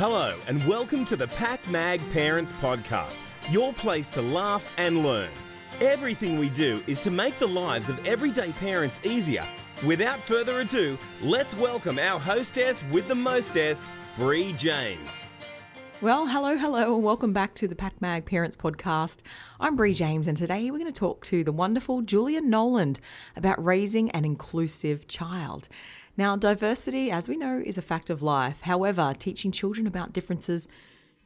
Hello, and welcome to the PakMag Parents Podcast, your place to laugh and learn. Everything we do is to make the lives of everyday parents easier. Without further ado, let's welcome our hostess with the mostess, Bree James. Well, hello, hello, and welcome back to the PakMag Parents Podcast. I'm Bree James, and today we're going to talk to the wonderful Julia Nowland about raising an inclusive child. Now, diversity, as we know, is a fact of life. However, teaching children about differences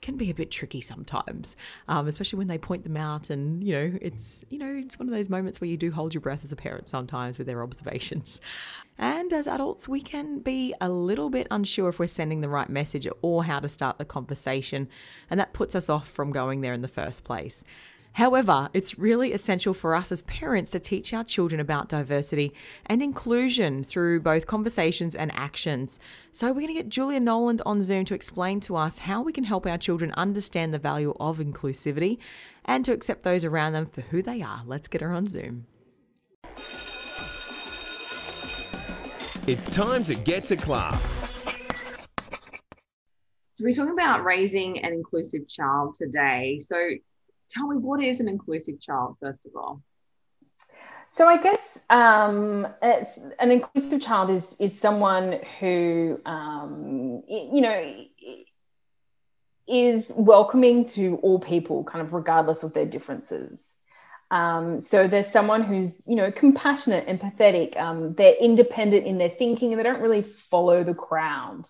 can be a bit tricky sometimes, um, especially when they point them out. And, you know, it's, you know, it's one of those moments where you do hold your breath as a parent sometimes with their observations. And as adults, we can be a little bit unsure if we're sending the right message or how to start the conversation. And that puts us off from going there in the first place. However, it's really essential for us as parents to teach our children about diversity and inclusion through both conversations and actions. So, we're going to get Julia Nowland on Zoom to explain to us how we can help our children understand the value of inclusivity and to accept those around them for who they are. Let's get her on Zoom. It's time to get to class. So we're talking about raising an inclusive child today. So tell me what is an inclusive child first of all? So i guess um, an inclusive child is is someone who um, you know is welcoming to all people kind of regardless of their differences. Um, so there's someone who's you know compassionate empathetic um, they're independent in their thinking and they don't really follow the crowd.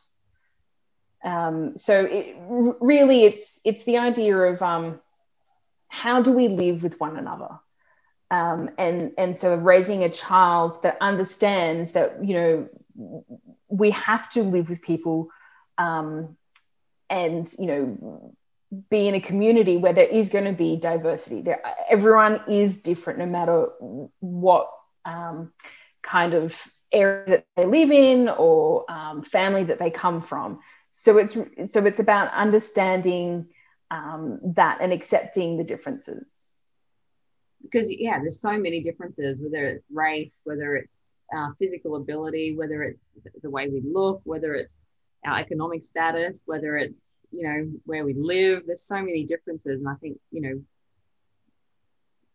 Um, so it, really it's it's the idea of um, how do we live with one another? Um, and and so raising a child that understands that you know we have to live with people um, and you know be in a community where there is going to be diversity there everyone is different no matter what um, kind of area that they live in or um, family that they come from so it's so it's about understanding um, that and accepting the differences. Because yeah there's so many differences whether it's race whether it's uh, physical ability whether it's the way we look whether it's our economic status whether it's you know where we live. There's so many differences and i think you know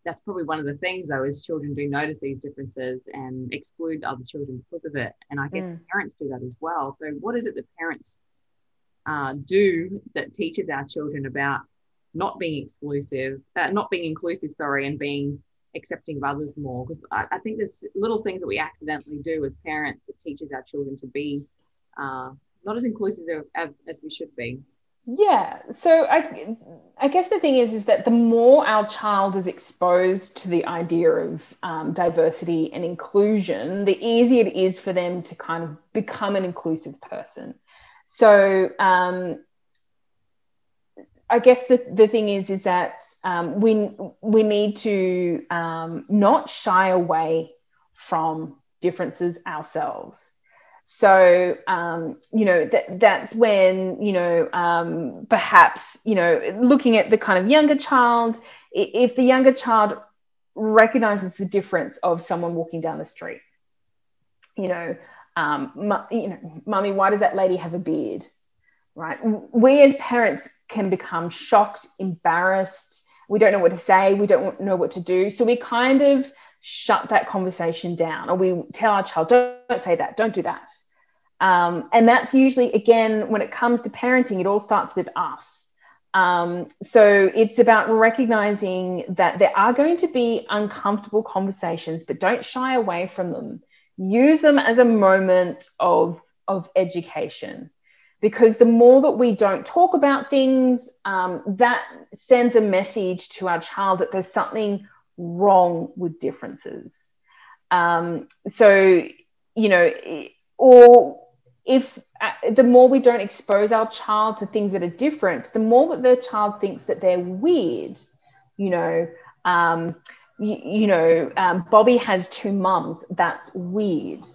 that's probably one of the things though is children do notice these differences and exclude other children because of it. And i guess mm. parents do that as well. So what is it that parents uh, do that teaches our children about not being exclusive, uh, not being inclusive, sorry, and being accepting of others more. Because I, I, think there's little things that we accidentally do as parents that teaches our children to be uh, not as inclusive as, as we should be. Yeah. So I, I guess the thing is, is that the more our child is exposed to the idea of um, diversity and inclusion, the easier it is for them to kind of become an inclusive person. So um, I guess the, the thing is is that um, we we need to um, not shy away from differences ourselves. So um, you know that that's when you know um, perhaps you know looking at the kind of younger child, if the younger child recognizes the difference of someone walking down the street, you know, um, you know, mummy, why does that lady have a beard? Right? We as parents can become shocked, embarrassed. We don't know what to say. We don't know what to do. So we kind of shut that conversation down, or we tell our child, don't, don't say that, don't do that. Um, and that's usually, again, when it comes to parenting, it all starts with us. Um, so it's about recognizing that there are going to be uncomfortable conversations, but don't shy away from them use them as a moment of, of education because the more that we don't talk about things, um, that sends a message to our child that there's something wrong with differences. Um, so, you know, or if uh, the more we don't expose our child to things that are different, the more that the child thinks that they're weird, you know, um, you, you know, um, Bobby has two mums. That's weird.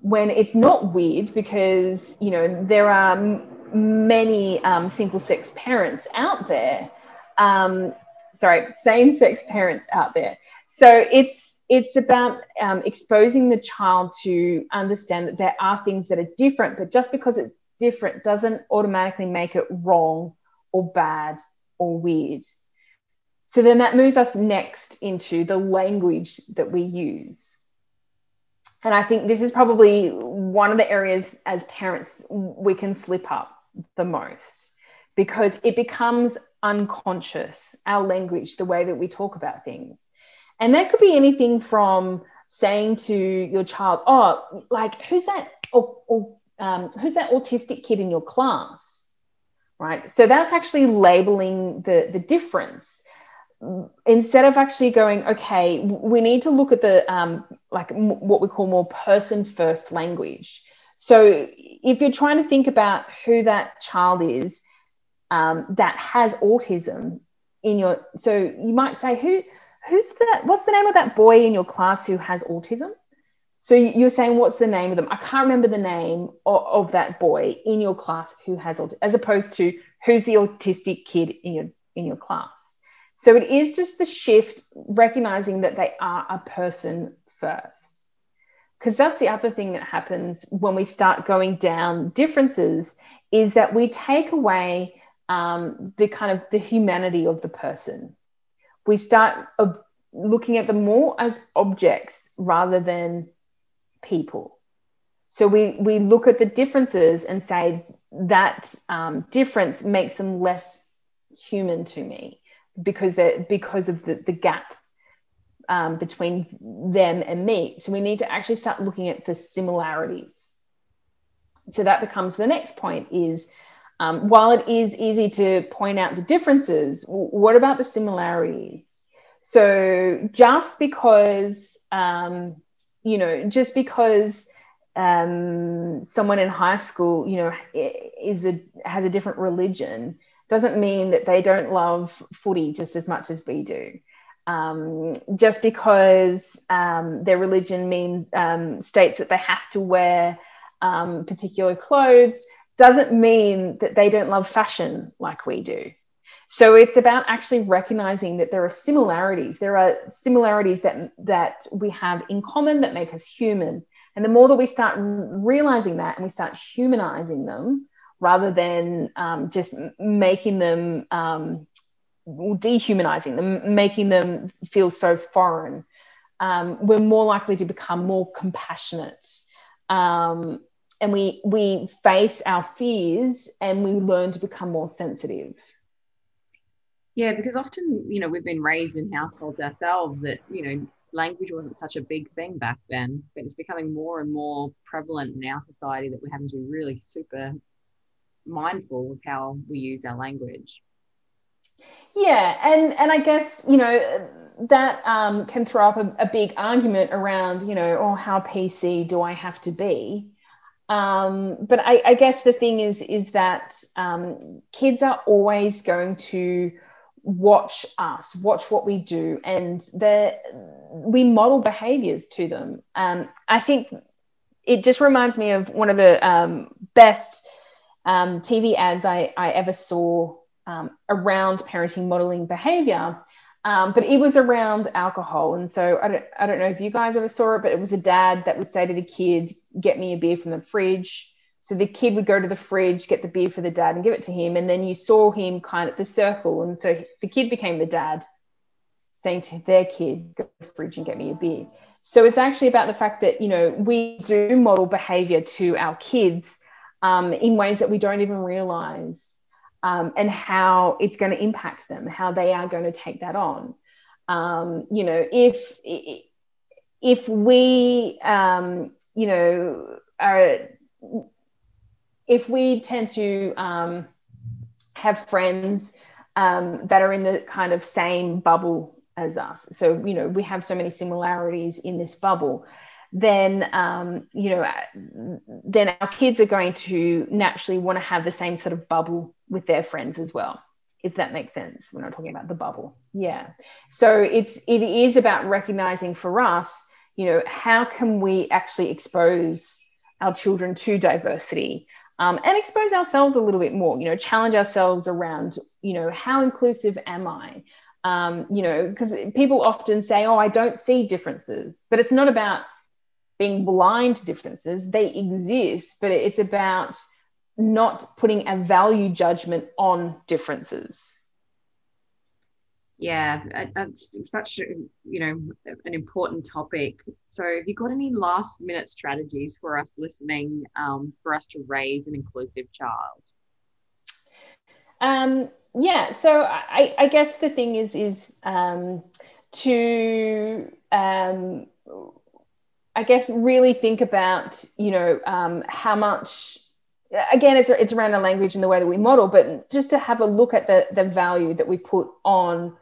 When it's not weird because, you know, there are m- many um, single sex parents out there. Um, sorry, same sex parents out there. So it's, it's about um, exposing the child to understand that there are things that are different, but just because it's different doesn't automatically make it wrong or bad or weird. So then that moves us next into the language that we use. And I think this is probably one of the areas as parents we can slip up the most because it becomes unconscious, our language, the way that we talk about things. And that could be anything from saying to your child, oh, like, who's that? Or, or um, who's that autistic kid in your class? Right. So that's actually labeling the, the difference instead of actually going, okay, we need to look at the um, like m- what we call more person first language. So if you're trying to think about who that child is um, that has autism in your, so you might say, who who's that? What's the name of that boy in your class who has autism? So you're saying, what's the name of them? I can't remember the name of, of that boy in your class who has autism, as opposed to who's the autistic kid in your in your class. So it is just the shift, recognizing that they are a person first. Because that's the other thing that happens when we start going down differences is that we take away um, the kind of the humanity of the person. We start uh, looking at them more as objects rather than people. So we we look at the differences and say that um, difference makes them less human to me because they because of the, the gap um, between them and me. So we need to actually start looking at the similarities. So that becomes the next point is um, while it is easy to point out the differences, what about the similarities? So just because, um, you know, just because um, someone in high school, you know, is a has a different religion, doesn't mean that they don't love footy just as much as we do. Um, just because um, their religion mean um, states that they have to wear um, particular clothes doesn't mean that they don't love fashion like we do. So it's about actually recognizing that there are similarities. There are similarities that that we have in common that make us human. And the more that we start realizing that and we start humanizing them, rather than um, just making them um, dehumanizing them, making them feel so foreign, um, we're more likely to become more compassionate. Um, and we we face our fears and we learn to become more sensitive yeah because often you know we've been raised in households ourselves that you know language wasn't such a big thing back then but it's becoming more and more prevalent in our society that we're having to be really super mindful of how we use our language yeah and and i guess you know that um, can throw up a, a big argument around you know oh how pc do i have to be um, but I, I, guess the thing is is that um, kids are always going to watch us, watch what we do, and we model behaviors to them. Um, I think it just reminds me of one of the um, best um, TV ads I, I ever saw um, around parenting modeling behavior. Um, but it was around alcohol. And so I don't, I don't know if you guys ever saw it, but it was a dad that would say to the kid, Get me a beer from the fridge. So the kid would go to the fridge, get the beer for the dad, and give it to him. And then you saw him kind of the circle. And so the kid became the dad, saying to their kid, Go to the fridge and get me a beer. So it's actually about the fact that, you know, we do model behavior to our kids um, in ways that we don't even realize um, and how it's going to impact them, how they are going to take that on. Um, you know, if if we, um, you know, are if we tend to um, have friends um, that are in the kind of same bubble as us, so you know, we have so many similarities in this bubble then um, you know then our kids are going to naturally want to have the same sort of bubble with their friends as well if that makes sense we're not talking about the bubble. Yeah. So it's it is about recognizing for us you know how can we actually expose our children to diversity um, and expose ourselves a little bit more you know challenge ourselves around you know how inclusive am i? Um, you know because people often say oh i don't see differences but it's not about being blind to differences they exist but it's about not putting a value judgment on differences. Yeah that's such a you know an important topic. So have you got any last minute strategies for us listening um, for us to raise an inclusive child? Um, yeah so I, I guess the thing is is um, to um, i guess really think about you know um, how much again it's, it's around the language and the way that we model but just to have a look at the, the value that we put on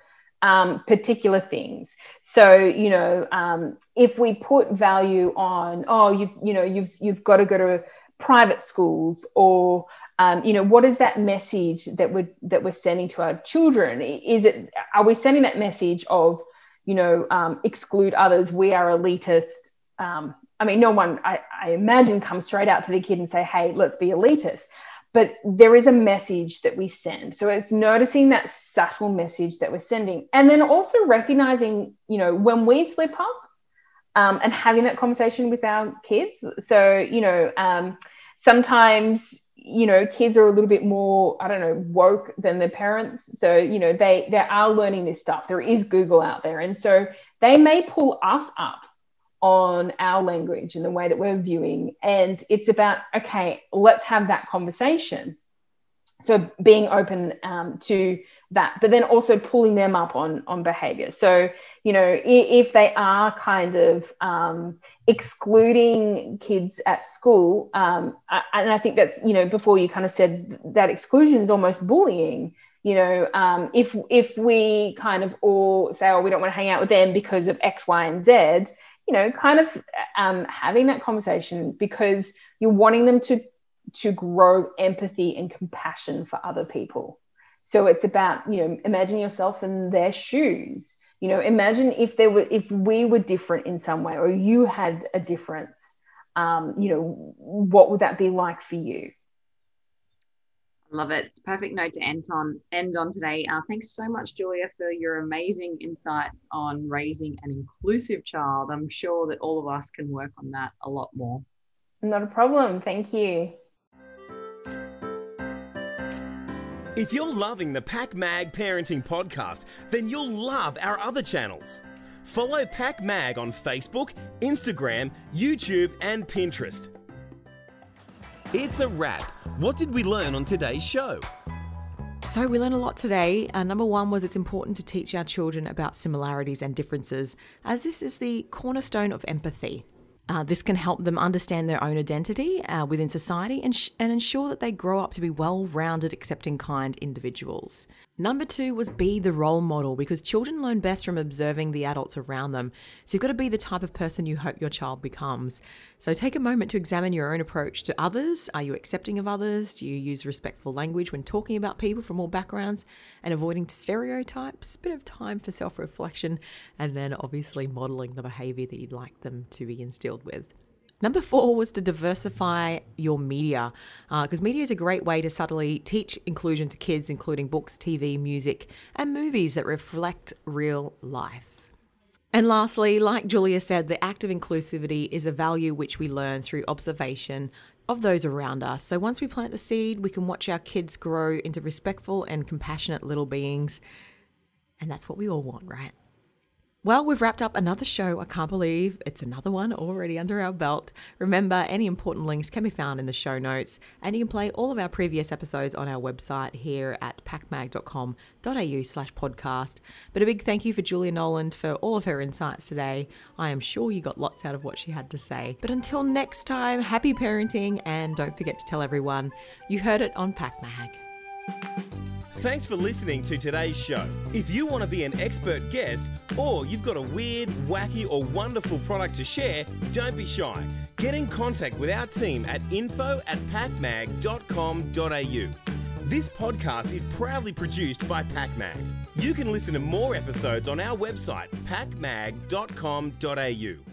um, particular things. So you know, um, if we put value on, oh, you've you know, you've you've got to go to private schools, or um, you know, what is that message that we're that we're sending to our children? Is it are we sending that message of you know um, exclude others? We are elitist. Um, I mean, no one I, I imagine comes straight out to the kid and say, "Hey, let's be elitist." but there is a message that we send. So it's noticing that subtle message that we're sending and then also recognizing you know when we slip up um, and having that conversation with our kids. So you know um, sometimes you know kids are a little bit more i don't know woke than their parents. So you know they they are learning this stuff. There is google out there. And so they may pull us up on our language and the way that we're viewing. And it's about, okay, let's have that conversation. So being open um, to that, but then also pulling them up on on behavior. So you know, if, they are kind of um, excluding kids at school, um, and I think that's you know before you kind of said that exclusion is almost bullying. You know, um, if if we kind of all say, oh, we don't want to hang out with them because of X, Y, and Z, you know, kind of um, having that conversation because you're wanting them to to grow empathy and compassion for other people. So it's about you know, imagine yourself in their shoes. You know, imagine if there were if we were different in some way, or you had a difference. Um, you know, what would that be like for you? Love it. It's perfect note to end on end on today. Uh, thanks so much, Julia, for your amazing insights on raising an inclusive child. I'm sure that all of us can work on that a lot more. Not a problem. Thank you. If you're loving the PakMag Parenting Podcast, then you'll love our other channels. Follow PakMag on Facebook, Instagram, YouTube, and Pinterest. It's a wrap. What did we learn on today's show? So, we learned a lot today. Uh, number one was it's important to teach our children about similarities and differences, as this is the cornerstone of empathy. Uh, this can help them understand their own identity uh, within society and, sh- and ensure that they grow up to be well rounded, accepting, kind individuals. Number two was be the role model because children learn best from observing the adults around them. So you've got to be the type of person you hope your child becomes. So take a moment to examine your own approach to others. Are you accepting of others? Do you use respectful language when talking about people from all backgrounds and avoiding stereotypes? Bit of time for self reflection and then obviously modeling the behavior that you'd like them to be instilled with. Number four was to diversify your media, because uh, media is a great way to subtly teach inclusion to kids, including books, TV, music, and movies that reflect real life. And lastly, like Julia said, the act of inclusivity is a value which we learn through observation of those around us. So once we plant the seed, we can watch our kids grow into respectful and compassionate little beings. And that's what we all want, right? Well, we've wrapped up another show. I can't believe it's another one already under our belt. Remember, any important links can be found in the show notes, and you can play all of our previous episodes on our website here at pakmag.com.au slash podcast. But a big thank you for Julia Nowland for all of her insights today. I am sure you got lots out of what she had to say. But until next time, happy parenting, and don't forget to tell everyone you heard it on PakMag. Thanks for listening to today's show. If you want to be an expert guest or you've got a weird, wacky, or wonderful product to share, don't be shy. Get in contact with our team at info at pakmag.com.au. This podcast is proudly produced by PakMag. You can listen to more episodes on our website, pakmag.com.au.